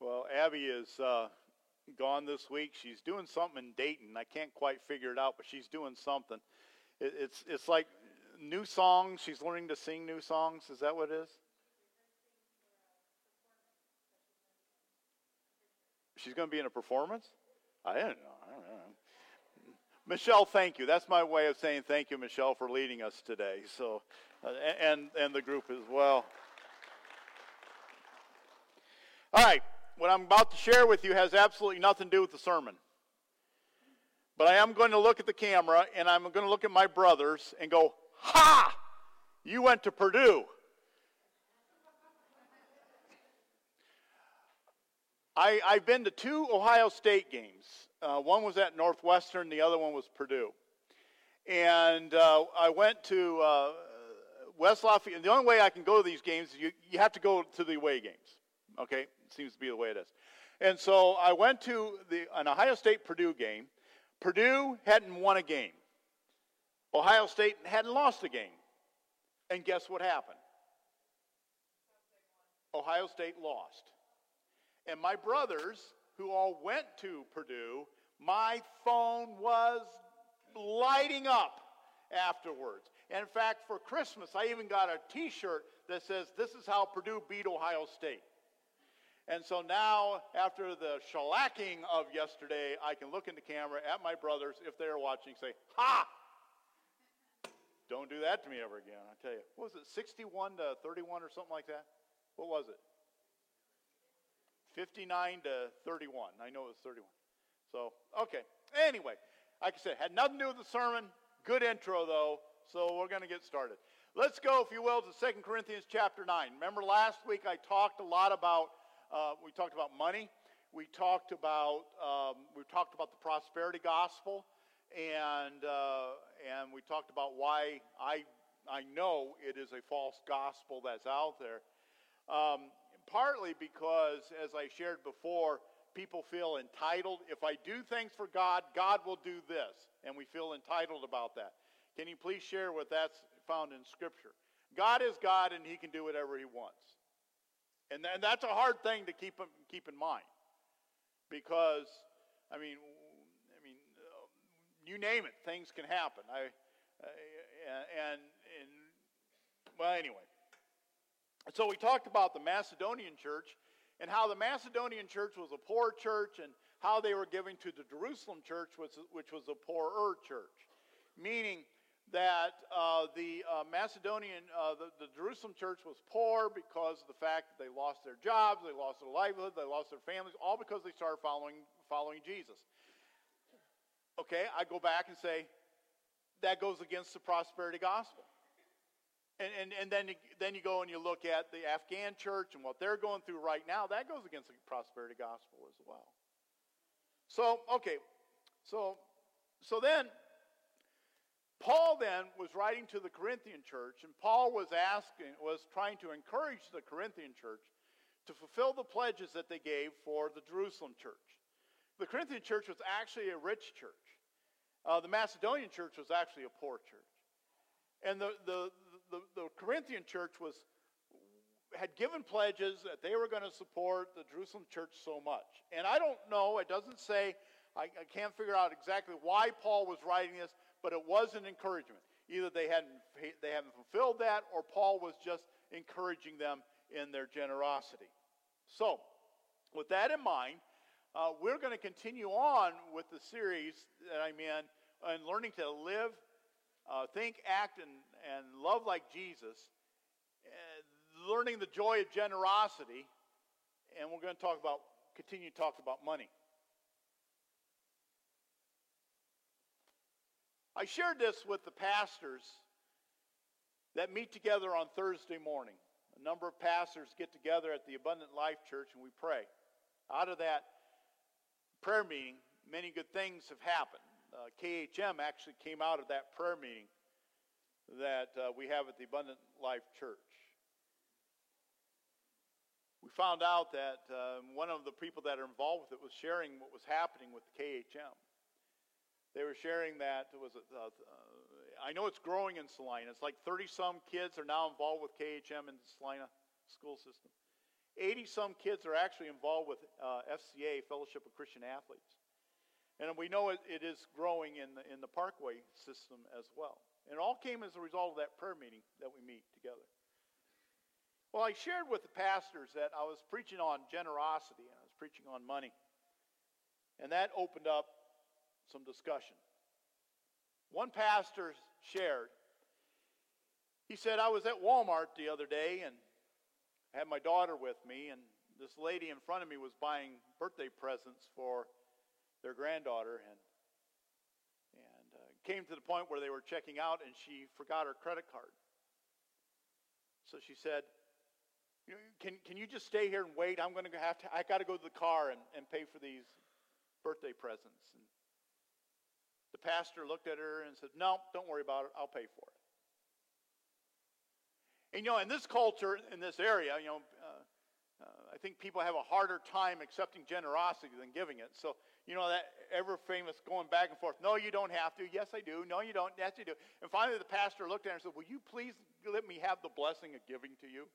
Well, Abby is uh, gone this week. She's doing something in Dayton. I can't quite figure it out, but she's doing something. It, it's it's like new songs. She's learning to sing new songs. Is that what it is? She's going to be in a performance. I. I don't know. Michelle, thank you. That's my way of saying thank you, Michelle, for leading us today. So, uh, and and the group as well. All right, what I'm about to share with you has absolutely nothing to do with the sermon. But I am going to look at the camera and I'm going to look at my brothers and go, Ha! You went to Purdue. I, I've been to two Ohio State games. Uh, one was at Northwestern, the other one was Purdue. And uh, I went to uh, West Lafayette. The only way I can go to these games, you, you have to go to the away games. Okay? Seems to be the way it is. And so I went to the, an Ohio State Purdue game. Purdue hadn't won a game. Ohio State hadn't lost a game. And guess what happened? Ohio State lost. And my brothers, who all went to Purdue, my phone was lighting up afterwards. And in fact, for Christmas, I even got a t shirt that says, This is how Purdue beat Ohio State. And so now, after the shellacking of yesterday, I can look in the camera at my brothers, if they are watching, say, Ha! Don't do that to me ever again, I tell you. What was it, 61 to 31 or something like that? What was it? 59 to 31. I know it was 31. So, okay. Anyway, like I said, had nothing to do with the sermon. Good intro, though. So we're going to get started. Let's go, if you will, to 2 Corinthians chapter 9. Remember last week I talked a lot about uh, we talked about money. We talked about um, we talked about the prosperity gospel, and uh, and we talked about why I I know it is a false gospel that's out there. Um, partly because, as I shared before, people feel entitled. If I do things for God, God will do this, and we feel entitled about that. Can you please share what that's found in Scripture? God is God, and He can do whatever He wants. And, and that's a hard thing to keep, keep in mind. Because, I mean, I mean, uh, you name it, things can happen. I, and, and, well, anyway. So we talked about the Macedonian church and how the Macedonian church was a poor church and how they were giving to the Jerusalem church, which, which was a poorer church. Meaning, that uh, the uh, Macedonian, uh, the, the, Jerusalem church was poor because of the fact that they lost their jobs, they lost their livelihood, they lost their families, all because they started following, following Jesus. Okay, I go back and say, that goes against the prosperity gospel. And, and, and then, then you go and you look at the Afghan church and what they're going through right now, that goes against the prosperity gospel as well. So, okay, so, so then Paul then was writing to the Corinthian church, and Paul was asking, was trying to encourage the Corinthian church to fulfill the pledges that they gave for the Jerusalem church. The Corinthian church was actually a rich church. Uh, the Macedonian church was actually a poor church. And the, the, the, the Corinthian church was, had given pledges that they were going to support the Jerusalem church so much. And I don't know, it doesn't say, I, I can't figure out exactly why Paul was writing this, but it was an encouragement. Either they hadn't, they haven't fulfilled that, or Paul was just encouraging them in their generosity. So, with that in mind, uh, we're going to continue on with the series that I'm in and learning to live, uh, think, act, and, and love like Jesus, learning the joy of generosity, and we're going to talk about, continue to talk about money. I shared this with the pastors that meet together on Thursday morning. A number of pastors get together at the Abundant Life Church and we pray. Out of that prayer meeting, many good things have happened. Uh, KHM actually came out of that prayer meeting that uh, we have at the Abundant Life Church. We found out that uh, one of the people that are involved with it was sharing what was happening with KHM. They were sharing that was. Uh, uh, I know it's growing in Celina. It's like 30 some kids are now involved with KHM in the Celina school system. 80 some kids are actually involved with uh, FCA, Fellowship of Christian Athletes. And we know it, it is growing in the, in the Parkway system as well. And it all came as a result of that prayer meeting that we meet together. Well, I shared with the pastors that I was preaching on generosity and I was preaching on money. And that opened up some discussion. One pastor shared, he said, I was at Walmart the other day and had my daughter with me, and this lady in front of me was buying birthday presents for their granddaughter, and and uh, came to the point where they were checking out, and she forgot her credit card. So she said, "Can can you just stay here and wait? I'm going to have to. I got to go to the car and, and pay for these birthday presents." And the pastor looked at her and said, "No, don't worry about it. I'll pay for it." And, you know, in this culture, in this area, you know, uh, uh, I think people have a harder time accepting generosity than giving it. So, you know, that ever famous going back and forth, no, you don't have to. Yes, I do. No, you don't. Yes, you do. And finally, the pastor looked at her and said, Will you please let me have the blessing of giving to you?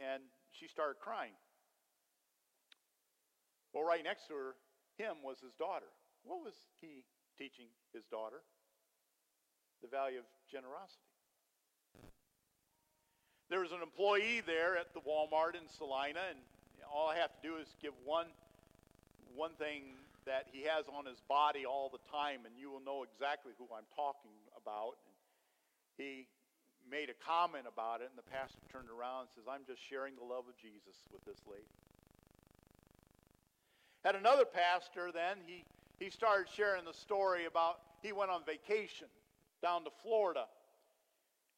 And she started crying. Well, right next to her, him was his daughter. What was he teaching his daughter? The value of generosity. There was an employee there at the Walmart in Celina, and all I have to do is give one, one thing that he has on his body all the time, and you will know exactly who I'm talking about. And he made a comment about it, and the pastor turned around and says, I'm just sharing the love of Jesus with this lady. Had another pastor then, he, he started sharing the story about he went on vacation down to Florida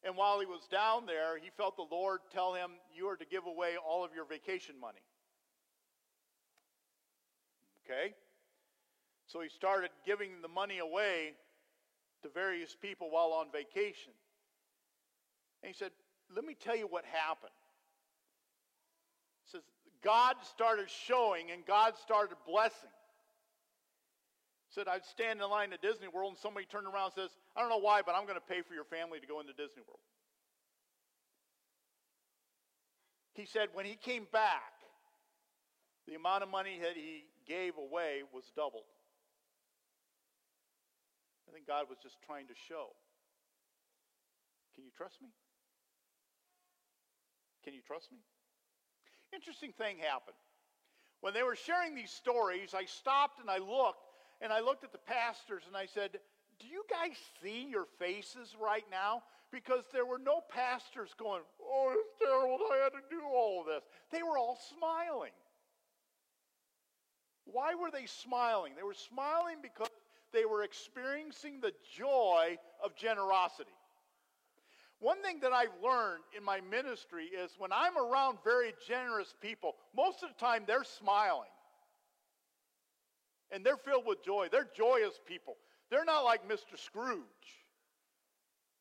and while he was down there, he felt the Lord tell him, You are to give away all of your vacation money. Okay? So he started giving the money away to various people while on vacation. And he said, Let me tell you what happened. He says, God started showing and God started blessing said I'd stand in line at Disney World and somebody turned around and says, I don't know why, but I'm going to pay for your family to go into Disney World. He said when he came back, the amount of money that he gave away was doubled. I think God was just trying to show. Can you trust me? Can you trust me? Interesting thing happened. When they were sharing these stories, I stopped and I looked and I looked at the pastors and I said, Do you guys see your faces right now? Because there were no pastors going, Oh, it's terrible. I had to do all of this. They were all smiling. Why were they smiling? They were smiling because they were experiencing the joy of generosity. One thing that I've learned in my ministry is when I'm around very generous people, most of the time they're smiling and they're filled with joy. They're joyous people. They're not like Mr. Scrooge,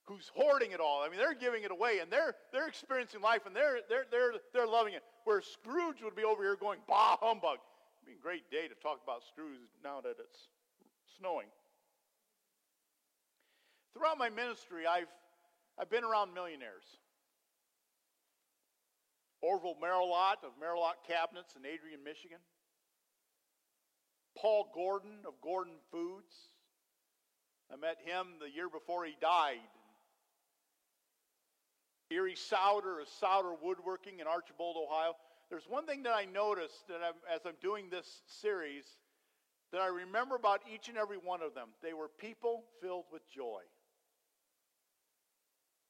who's hoarding it all. I mean, they're giving it away, and they're they're experiencing life, and they're they're they're they're loving it. Where Scrooge would be over here going, "Bah humbug." It'd be a great day to talk about Scrooge now that it's snowing. Throughout my ministry, I've I've been around millionaires. Orville Merillat of Merillat Cabinets in Adrian, Michigan. Paul Gordon of Gordon Foods. I met him the year before he died. Erie Sauder of Sauder Woodworking in Archbold, Ohio. There's one thing that I noticed that I'm, as I'm doing this series that I remember about each and every one of them. They were people filled with joy.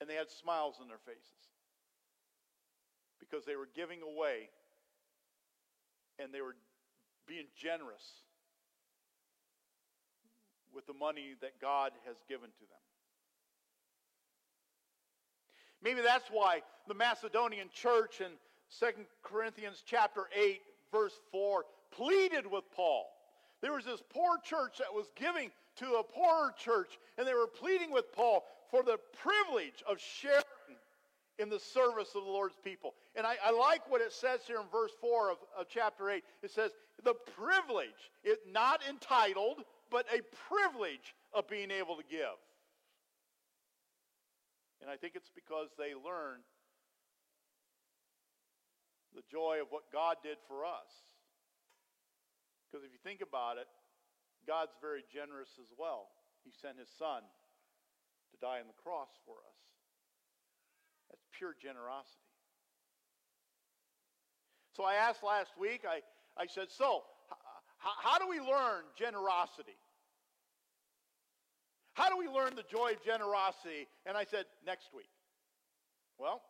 And they had smiles on their faces because they were giving away and they were being generous with the money that God has given to them. Maybe that's why the Macedonian church in 2 Corinthians chapter 8 verse 4 pleaded with Paul. There was this poor church that was giving to a poorer church and they were pleading with Paul for the privilege of sharing in the service of the Lord's people. And I, I, like what it says here in verse 4 of, of chapter 8. It says, the privilege, it not entitled, but a privilege of being able to give. And I think it's because they learn the joy of what God did for us. Because if you think about it, God's very generous as well. He sent his son to die on the cross for us. That's pure generosity. So I asked last week, I, I said, so h- how do we learn generosity? How do we learn the joy of generosity? And I said, next week. Well,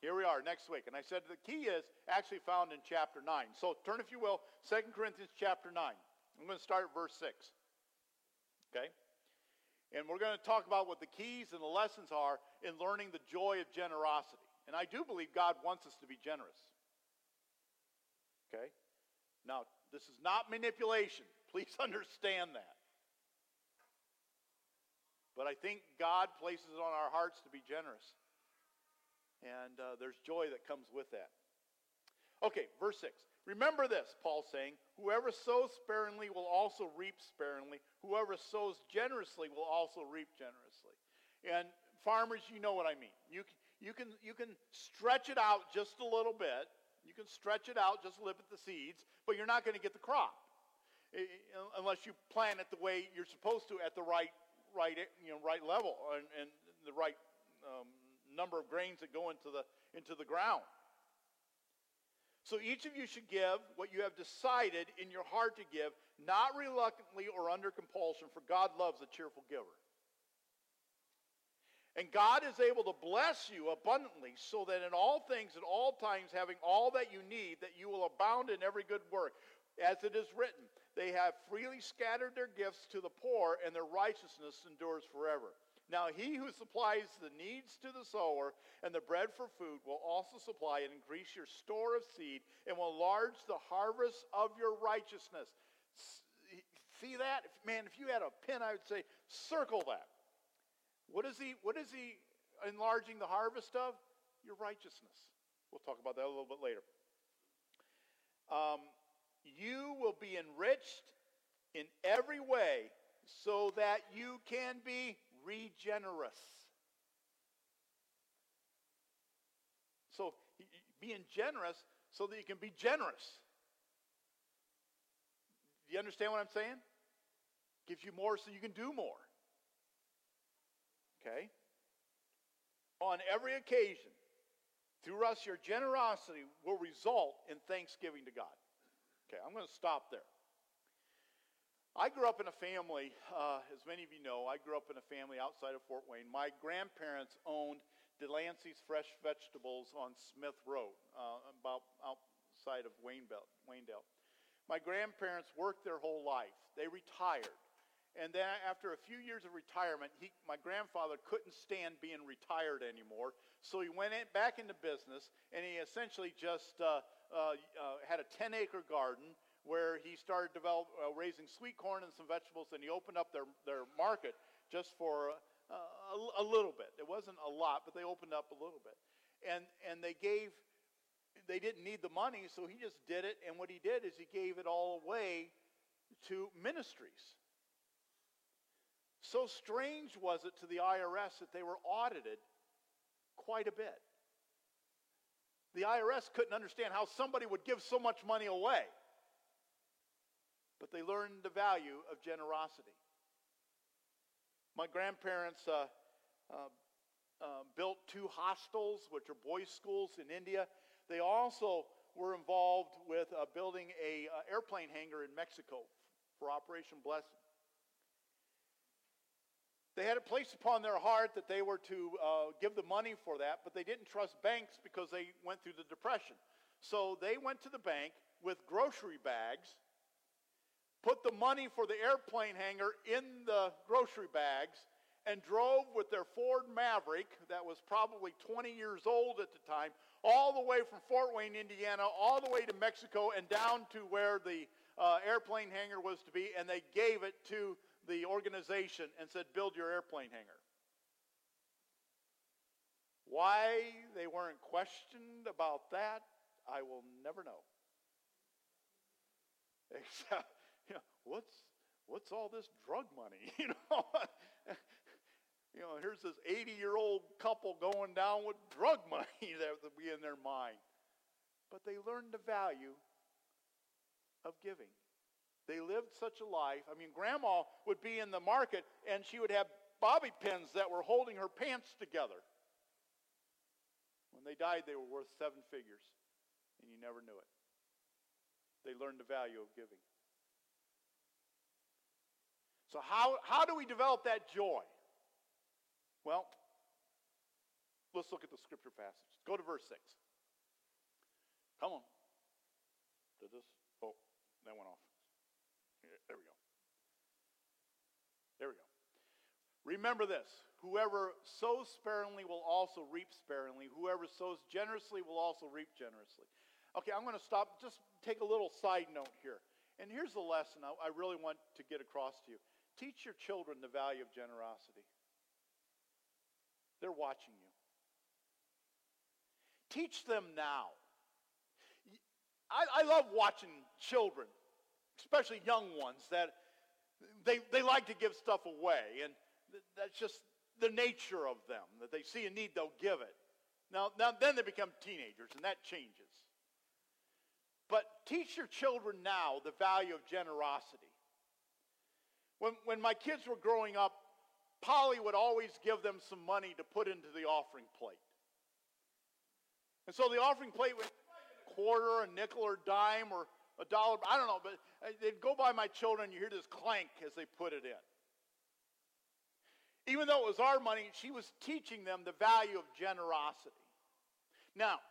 here we are next week. And I said the key is actually found in chapter 9. So turn, if you will, 2 Corinthians chapter 9. I'm going to start at verse 6. Okay? And we're going to talk about what the keys and the lessons are in learning the joy of generosity. And I do believe God wants us to be generous. Okay? Now, this is not manipulation. Please understand that. But I think God places it on our hearts to be generous. And uh, there's joy that comes with that. Okay, verse 6. Remember this, Paul's saying, whoever sows sparingly will also reap sparingly. Whoever sows generously will also reap generously. And farmers, you know what I mean. You, you, can, you can stretch it out just a little bit. You can stretch it out, just a little bit, the seeds, but you're not going to get the crop unless you plant it the way you're supposed to at the right, right, you know, right level and, and the right um, number of grains that go into the, into the ground. So each of you should give what you have decided in your heart to give, not reluctantly or under compulsion, for God loves a cheerful giver. And God is able to bless you abundantly so that in all things, at all times, having all that you need, that you will abound in every good work. As it is written, they have freely scattered their gifts to the poor, and their righteousness endures forever. Now he who supplies the needs to the sower and the bread for food will also supply and increase your store of seed and will enlarge the harvest of your righteousness. See that? Man, if you had a pen, I would say circle that. What is he, what is he enlarging the harvest of? Your righteousness. We'll talk about that a little bit later. Um, you will be enriched in every way so that you can be regenerous. So being generous so that you can be generous. Do you understand what I'm saying? Gives you more so you can do more. Okay? On every occasion, through us, your generosity will result in thanksgiving to God. Okay, I'm going to stop there. I grew up in a family, uh, as many of you know, I grew up in a family outside of Fort Wayne. My grandparents owned Delancey's Fresh Vegetables on Smith Road, uh, about outside of Waynedale. My grandparents worked their whole life. They retired. And then after a few years of retirement, he, my grandfather couldn't stand being retired anymore. So he went in, back into business, and he essentially just uh, uh, uh had a 10-acre garden where he started develop, uh, raising sweet corn and some vegetables, and he opened up their, their market just for uh, a, a, little bit. It wasn't a lot, but they opened up a little bit. And, and they gave, they didn't need the money, so he just did it. And what he did is he gave it all away to ministries. So strange was it to the IRS that they were audited quite a bit. The IRS couldn't understand how somebody would give so much money away but they learned the value of generosity. My grandparents uh, uh, uh, built two hostels, which are boys' schools in India. They also were involved with uh, building a uh, airplane hangar in Mexico for Operation Blessing. They had it placed upon their heart that they were to uh, give the money for that, but they didn't trust banks because they went through the Depression. So they went to the bank with grocery bags put the money for the airplane hangar in the grocery bags, and drove with their Ford Maverick, that was probably 20 years old at the time, all the way from Fort Wayne, Indiana, all the way to Mexico, and down to where the uh, airplane hangar was to be, and they gave it to the organization and said, Build your airplane hangar. Why they weren't questioned about that, I will never know. Except you know, what's what's all this drug money? You know, you know, here's this 80 year old couple going down with drug money that would be in their mind. but they learned the value of giving. They lived such a life. I mean, grandma would be in the market and she would have bobby pins that were holding her pants together. When they died, they were worth seven figures, and you never knew it. They learned the value of giving. So, how, how do we develop that joy? Well, let's look at the scripture passage. Go to verse 6. Come on. Did this? Oh, that went off. There we go. There we go. Remember this whoever sows sparingly will also reap sparingly. Whoever sows generously will also reap generously. Okay, I'm going to stop. Just take a little side note here. And here's the lesson I really want to get across to you teach your children the value of generosity. They're watching you. Teach them now. I, I love watching children especially young ones, that they, they like to give stuff away. And that's just the nature of them, that they see a need, they'll give it. Now, now then they become teenagers, and that changes. But teach your children now the value of generosity. When, when my kids were growing up, Polly would always give them some money to put into the offering plate. And so the offering plate was a quarter, a nickel, or dime, or a dollar, I don't know, but uh, they'd go by my children, you hear this clank as they put it in. Even though it was our money, she was teaching them the value of generosity. Now,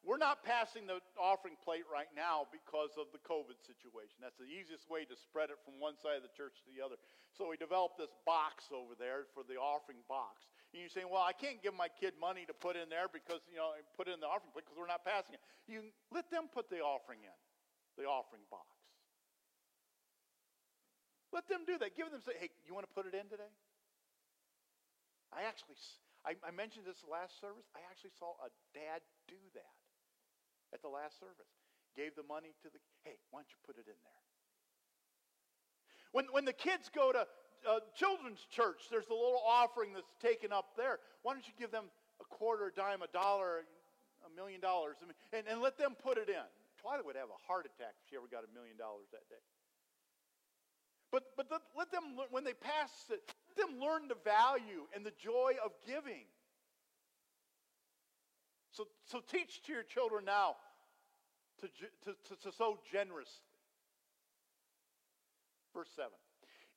we're not passing the offering plate right now because of the COVID situation. That's the easiest way to spread it from one side of the church to the other. So we developed this box over there for the offering box. And you're saying, well, I can't give my kid money to put in there because, you know, put in the offering plate because we're not passing it. You let them put the offering in the offering box. Let them do that. Give them say, hey, you want to put it in today? I actually, I, I mentioned this last service. I actually saw a dad do that at the last service. Gave the money to the, hey, why don't you put it in there? When, when the kids go to uh, children's church, there's a little offering that's taken up there. Why don't you give them a quarter, a dime, a dollar, a million dollars, and, and let them put it in? Twyla would have a heart attack if she ever got a million dollars that day. But, but let them, when they pass it, them learn the value and the joy of giving. So, so teach to your children now to, to, to, to sow generously. Verse 7.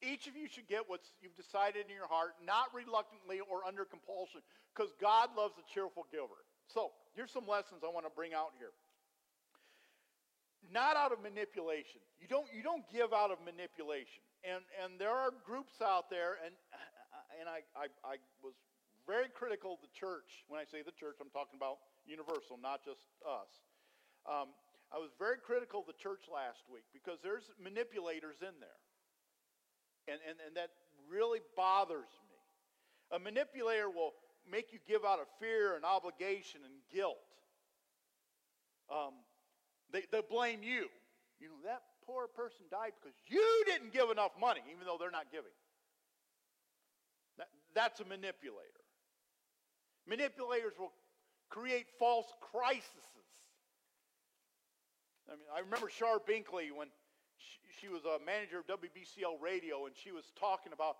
Each of you should get what you've decided in your heart, not reluctantly or under compulsion, because God loves a cheerful giver. So, here's some lessons I want to bring out here not out of manipulation. You don't, you don't give out of manipulation. And, and there are groups out there, and, and I, I, I was very critical of the church. When I say the church, I'm talking about universal, not just us. Um, I was very critical of the church last week because there's manipulators in there. And, and, and that really bothers me. A manipulator will make you give out of fear and obligation and guilt. Um, they, they blame you. You know, that poor person died because you didn't give enough money, even though they're not giving. That, that's a manipulator. Manipulators will create false crises. I mean, I remember Shar Binkley when she, she was a manager of WBCL Radio, and she was talking about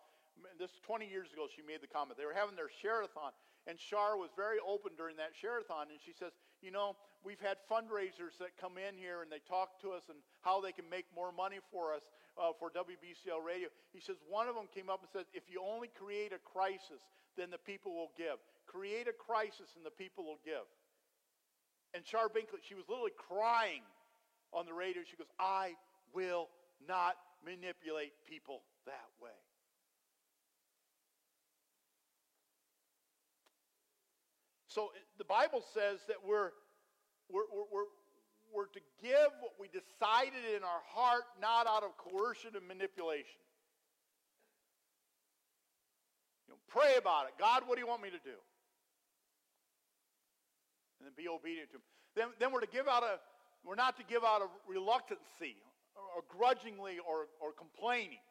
this 20 years ago. She made the comment they were having their share-a-thon, and Shar was very open during that share-a-thon, and she says, you know, we've had fundraisers that come in here and they talk to us and how they can make more money for us uh, for WBCL radio. He says, one of them came up and said, if you only create a crisis, then the people will give. Create a crisis and the people will give. And Char Binkley, she was literally crying on the radio. She goes, I will not manipulate people that way. So the Bible says that we're, we're, we're, we're to give what we decided in our heart, not out of coercion and manipulation. You know, pray about it. God, what do you want me to do? And then be obedient to him. Then, then we're to give out a, we're not to give out of reluctancy or, or grudgingly or, or complaining.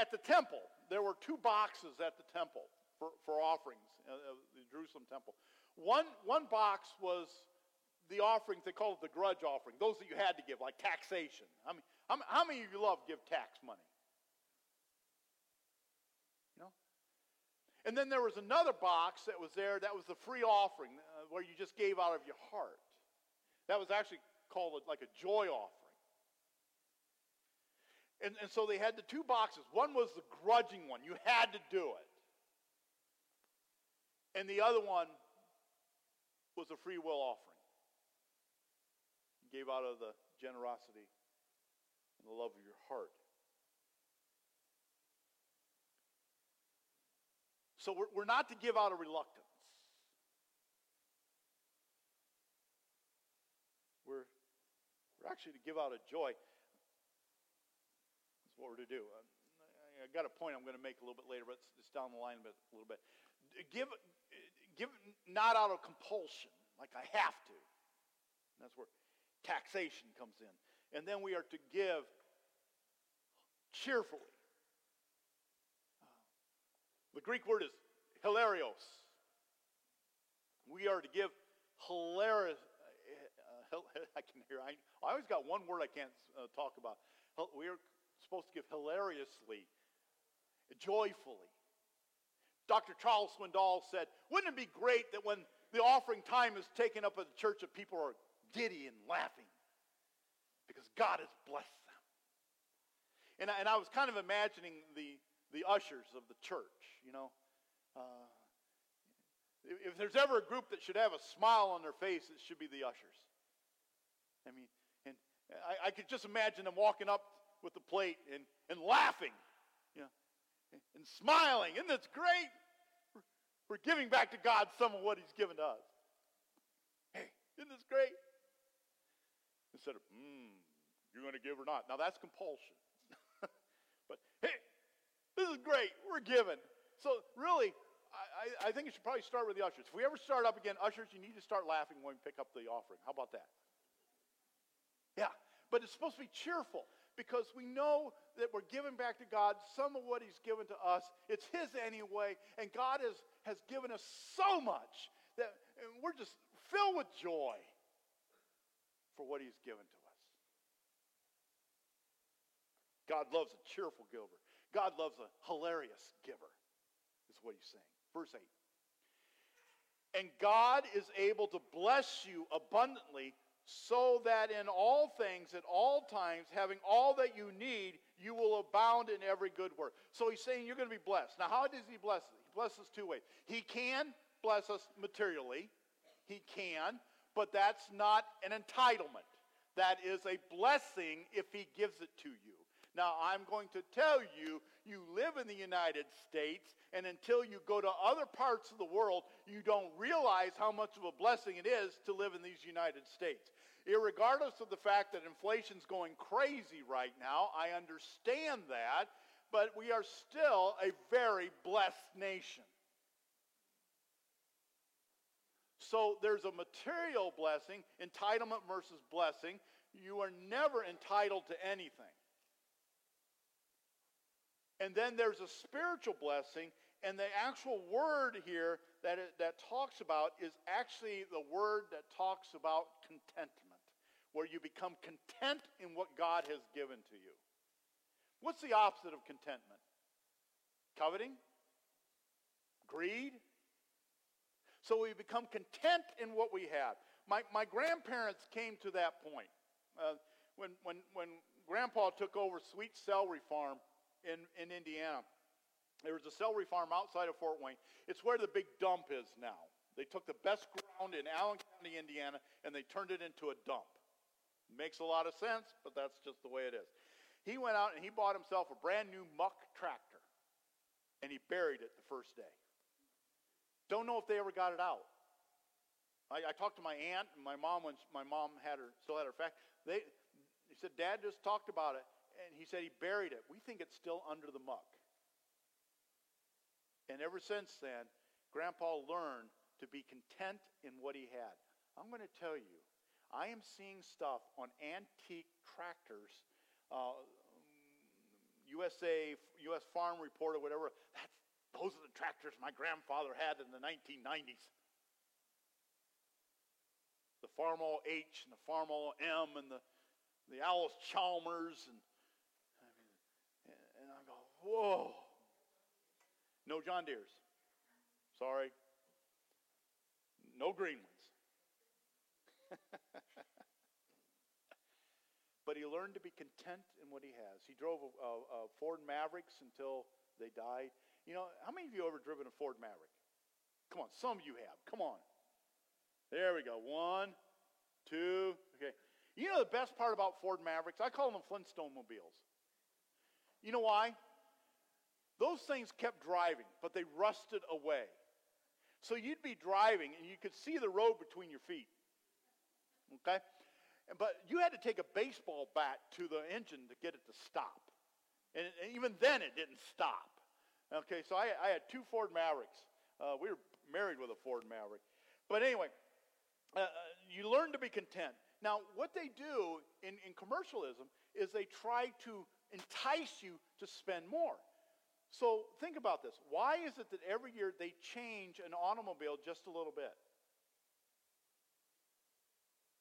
At the temple, there were two boxes at the temple for, for offerings uh, the Jerusalem temple. One, one box was the offerings, they call it the grudge offering, those that you had to give, like taxation. I mean, how, how many of you love give tax money? You know? And then there was another box that was there that was the free offering, uh, where you just gave out of your heart. That was actually called like a joy offering. And, and so they had the two boxes. One was the grudging one. You had to do it. And the other one was a free will offering. You gave out of the generosity and the love of your heart. So we're, we're not to give out of reluctance. We're, we're actually to give out of joy That's what we're to do. Uh, I got a point I'm going to make a little bit later, but it's, it's down the line a, bit, a little bit. Give, give not out of compulsion, like I have to. And that's where taxation comes in. And then we are to give cheerfully. The Greek word is hilarios. We are to give hilarious. Uh, I can hear. I, I always got one word I can't uh, talk about. We are supposed to give hilariously, joyfully. Dr. Charles Swindoll said, Wouldn't it be great that when the offering time is taken up at the church that people are giddy and laughing because God has blessed them? And I, and I was kind of imagining the, the ushers of the church, you know. Uh, if there's ever a group that should have a smile on their face, it should be the ushers. I mean, and I, I could just imagine them walking up with the plate and, and laughing, you know, and smiling. Isn't this great? We're giving back to God some of what he's given to us. Hey, isn't this great? Instead of, hmm, you're going to give or not. Now that's compulsion. but hey, this is great. We're giving. So really, I, I, think you should probably start with the ushers. If we ever start up again, ushers, you need to start laughing when we pick up the offering. How about that? Yeah, but it's supposed to be cheerful because we know that we're giving back to God some of what He's given to us. It's His anyway, and God has, has given us so much that we're just filled with joy for what He's given to us. God loves a cheerful giver. God loves a hilarious giver, is what He's saying. Verse 8. And God is able to bless you abundantly so that in all things, at all times, having all that you need, you will abound in every good work. So he's saying you're going to be blessed. Now, how does he bless us? He blesses us two ways. He can bless us materially, he can, but that's not an entitlement. That is a blessing if he gives it to you. Now, I'm going to tell you, you live in the United States, and until you go to other parts of the world, you don't realize how much of a blessing it is to live in these United States. Irregardless of the fact that inflation's going crazy right now, I understand that, but we are still a very blessed nation. So there's a material blessing, entitlement versus blessing. You are never entitled to anything. And then there's a spiritual blessing, and the actual word here that, it, that talks about is actually the word that talks about contentment, where you become content in what God has given to you. What's the opposite of contentment? Coveting? Greed? So we become content in what we have. My, my grandparents came to that point. Uh, when, when, when Grandpa took over Sweet Celery Farm, in, in Indiana. There was a celery farm outside of Fort Wayne. It's where the big dump is now. They took the best ground in Allen County, Indiana, and they turned it into a dump. Makes a lot of sense, but that's just the way it is. He went out and he bought himself a brand new muck tractor, and he buried it the first day. Don't know if they ever got it out. I, I talked to my aunt and my mom when my mom had her still had her fact. They, he said, Dad just talked about it and he said he buried it. We think it's still under the muck. And ever since then, Grandpa learned to be content in what he had. I'm going to tell you, I am seeing stuff on antique tractors, uh, USA, U.S. Farm Report or whatever. That's Those are the tractors my grandfather had in the 1990s. The Farmall H and the Farmall M and the, the Allis-Chalmers. And, I mean, and I go, whoa. No John Deere's. Sorry. No green ones. but he learned to be content in what he has. He drove a, a, Ford Mavericks until they died. You know, how many of you ever driven a Ford Maverick? Come on, some of you have. Come on. There we go. One, two, okay. You know the best part about Ford Mavericks? I call them Flintstone mobiles. You know why? Those things kept driving, but they rusted away. So you'd be driving and you could see the road between your feet. Okay? But you had to take a baseball bat to the engine to get it to stop. And, even then, it didn't stop. Okay, so I, I had two Ford Mavericks. Uh, we were married with a Ford Maverick. But anyway, uh, uh, you learn to be content. Now, what they do in, in commercialism is they try to entice you to spend more. So think about this. Why is it that every year they change an automobile just a little bit?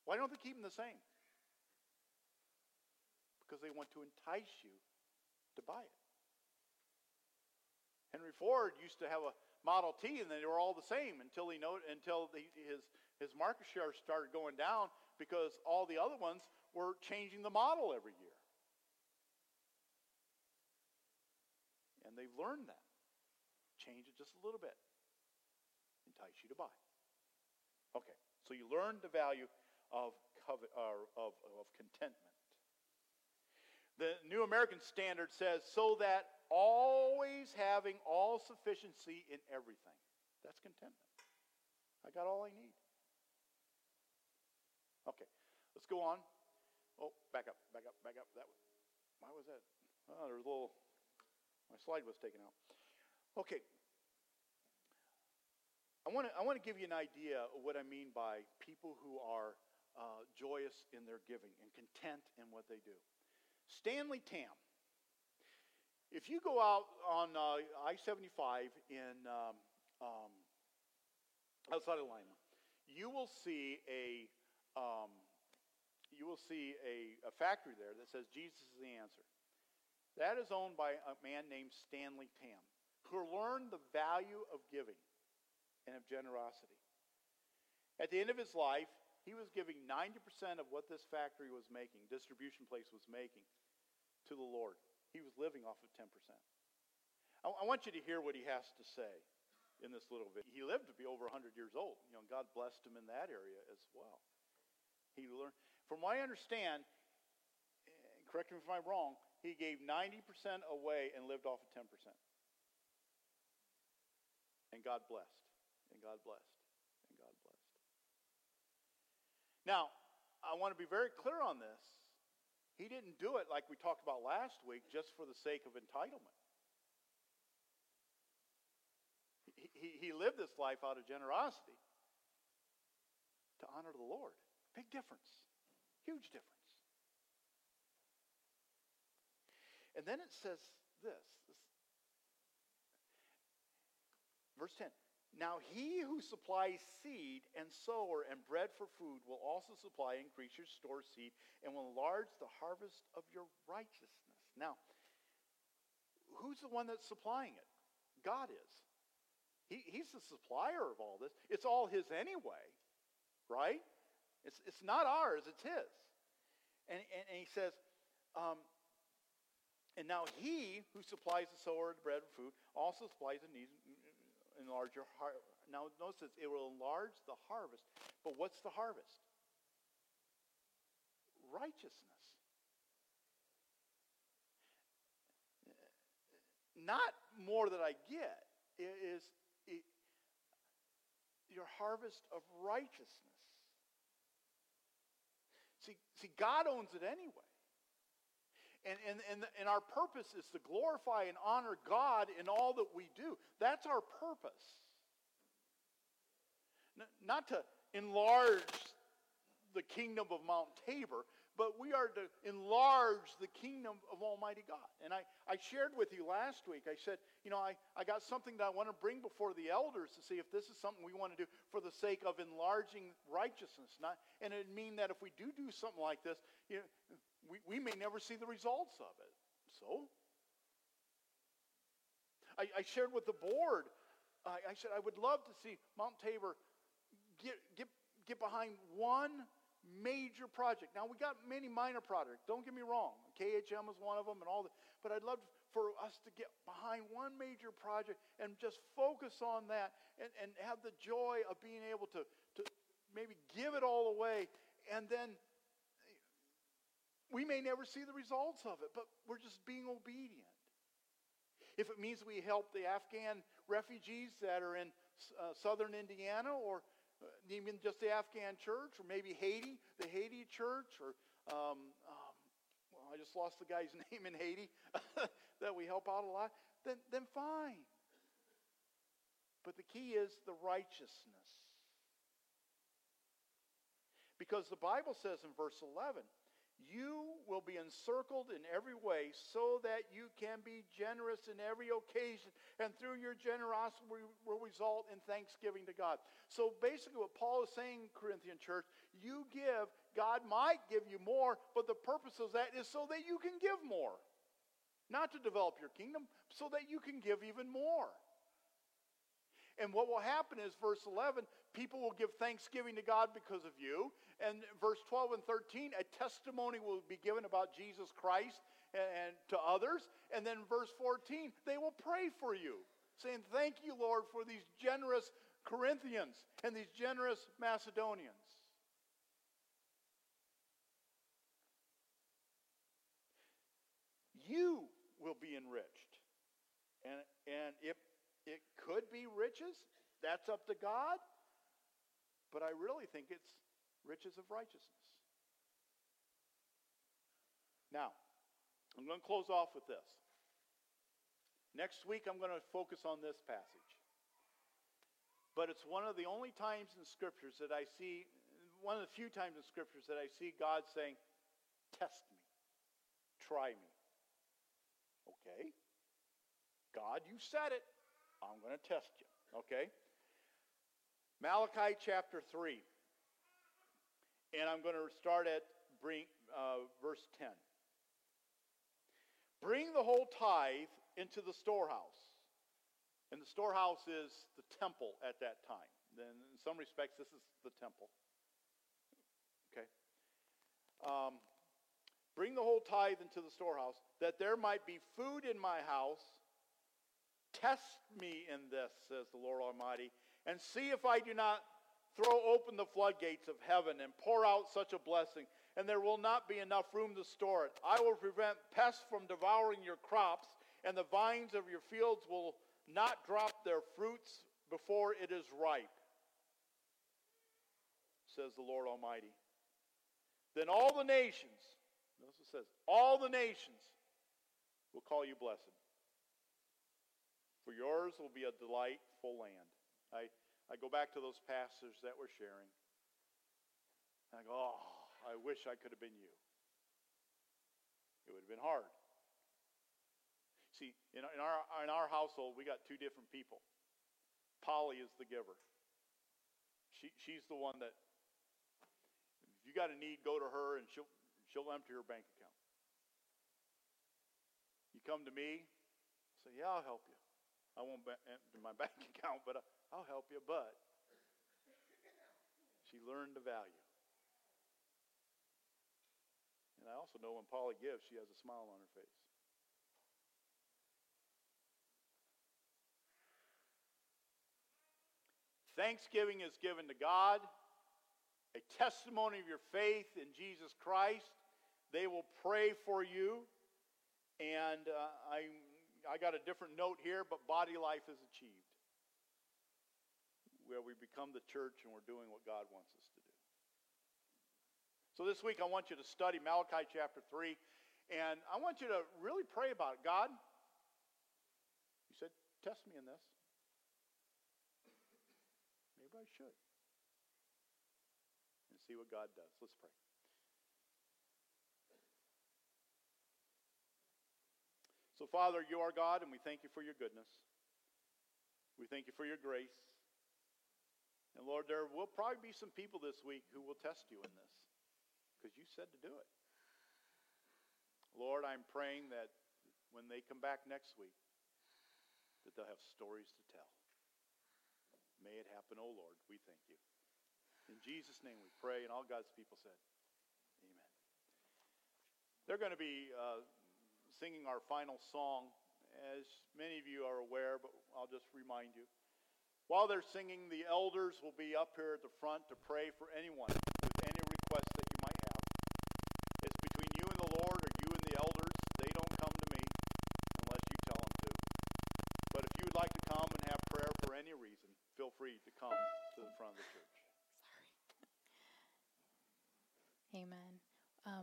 Why don't they keep them the same? Because they want to entice you to buy it. Henry Ford used to have a Model T, and they were all the same until he know, until the, his his market share started going down because all the other ones were changing the model every year. And they've learned that. Change it just a little bit. Entice you to buy. Okay, so you learn the value of, covet, uh, of, of contentment. The New American Standard says, so that always having all sufficiency in everything. That's contentment. I got all I need. Okay, let's go on. Oh, back up, back up, back up. That why was that? Oh, there was a little. My slide was taken out. Okay. I want to I want to give you an idea of what I mean by people who are uh, joyous in their giving and content in what they do. Stanley Tam. If you go out on uh, I-75 in um, um, outside of Lima, you will see a um, you will see a, a factory there that says Jesus is the answer. That is owned by a man named Stanley Tam, who learned the value of giving and of generosity. At the end of his life, he was giving 90% of what this factory was making, distribution place was making, to the Lord. He was living off of 10%. I, I want you to hear what he has to say in this little video. He lived to be over 100 years old. You know, God blessed him in that area as well. He learned, from what I understand, correct me if I'm wrong, he gave 90% away and lived off of 10%. And God blessed. And God blessed. Now, I want to be very clear on this. He didn't do it like we talked about last week just for the sake of entitlement. He, he, he lived this life out of generosity to honor the Lord. Big difference. Huge difference. And then it says this, this verse 10 now he who supplies seed and sower and bread for food will also supply, increase your store seed, and will enlarge the harvest of your righteousness. Now, who's the one that's supplying it? God is. He, he's the supplier of all this. It's all his anyway, right? It's, it's not ours, it's his. And, and, and he says, um, and now he who supplies the sower, the bread and food, also supplies the needs enlarge your heart. Now, notice it will enlarge the harvest. But what's the harvest? Righteousness. Not more that I get. It is it, your harvest of righteousness. See, see, God owns it anyway. And, and, and, and our purpose is to glorify and honor God in all that we do. That's our purpose. Not to enlarge the kingdom of Mount Tabor, but we are to enlarge the kingdom of Almighty God. And I, I shared with you last week, I said, you know, I, I got something that I want to bring before the elders to see if this is something we want to do for the sake of enlarging righteousness. Not, and it mean that if we do do something like this, you know, we, we may never see the results of it. So, I, I shared with the board, I, I said I would love to see Mount Tabor get, get, get behind one major project. Now, we got many minor projects. Don't get me wrong. KHM is one of them and all that. But I'd love for us to get behind one major project and just focus on that and, and have the joy of being able to, to maybe give it all away. And then we may never see the results of it, but we're just being obedient. If it means we help the Afghan refugees that are in uh, southern Indiana or uh, even just the Afghan church, or maybe Haiti, the Haiti church, or um, um, well, I just lost the guy's name in Haiti that we help out a lot, then, then fine. But the key is the righteousness. Because the Bible says in verse 11, you will be encircled in every way so that you can be generous in every occasion, and through your generosity will result in thanksgiving to God. So basically, what Paul is saying, Corinthian church, you give, God might give you more, but the purpose of that is so that you can give more. Not to develop your kingdom, so that you can give even more. And what will happen is, verse 11, people will give thanksgiving to God because of you. And verse 12 and 13, a testimony will be given about Jesus Christ and, and to others. And then verse 14, they will pray for you, saying, Thank you, Lord, for these generous Corinthians and these generous Macedonians. You will be enriched. And, and it it could be riches. That's up to God. But I really think it's riches of righteousness. Now, I'm going to close off with this. Next week, I'm going to focus on this passage. But it's one of the only times in Scriptures that I see, one of the few times in Scriptures that I see God saying, Test me, try me. Okay? God, you said it. I'm going to test you. Okay? Malachi chapter 3. And I'm going to start at bring, uh, verse 10. Bring the whole tithe into the storehouse. And the storehouse is the temple at that time. Then, in some respects, this is the temple. Okay? Um, bring the whole tithe into the storehouse, that there might be food in my house Test me in this, says the Lord Almighty, and see if I do not throw open the floodgates of heaven and pour out such a blessing, and there will not be enough room to store it. I will prevent pests from devouring your crops, and the vines of your fields will not drop their fruits before it is ripe, says the Lord Almighty. Then all the nations, notice it says, all the nations will call you blessed for yours will be a delightful land. I, I go back to those pastors that were sharing. And I go, oh, I wish I could have been you. It would have been hard. See, in, in, our, in our household, we got two different people. Polly is the giver. She, she's the one that, if you got a need, go to her and she'll, she'll empty her bank account. You come to me, say, yeah, I'll help you. I won't empty my bank account, but I'll help you. But she learned the value. And I also know when Polly gives, she has a smile on her face. Thanksgiving is given to God, a testimony of your faith in Jesus Christ. They will pray for you. And uh, I'm I got a different note here, but body life is achieved where we become the church and we're doing what God wants us to do. So this week I want you to study Malachi chapter 3 and I want you to really pray about it. God, you said, test me in this. Maybe I should. And see what God does. Let's pray. So, Father, you are God, and we thank you for your goodness. We thank you for your grace. And Lord, there will probably be some people this week who will test you in this because you said to do it. Lord, I'm praying that when they come back next week, that they'll have stories to tell. May it happen, oh Lord. We thank you. In Jesus' name we pray, and all God's people said, Amen. They're going to be uh, singing our final song. As many of you are aware, but I'll just remind you. While they're singing, the elders will be up here at the front to pray for anyone with any requests that you might have. It's between you and the Lord or you and the elders. They don't come to me unless you tell them to. But if you would like to come and have prayer for any reason, feel free to come to the front of the church. Amen.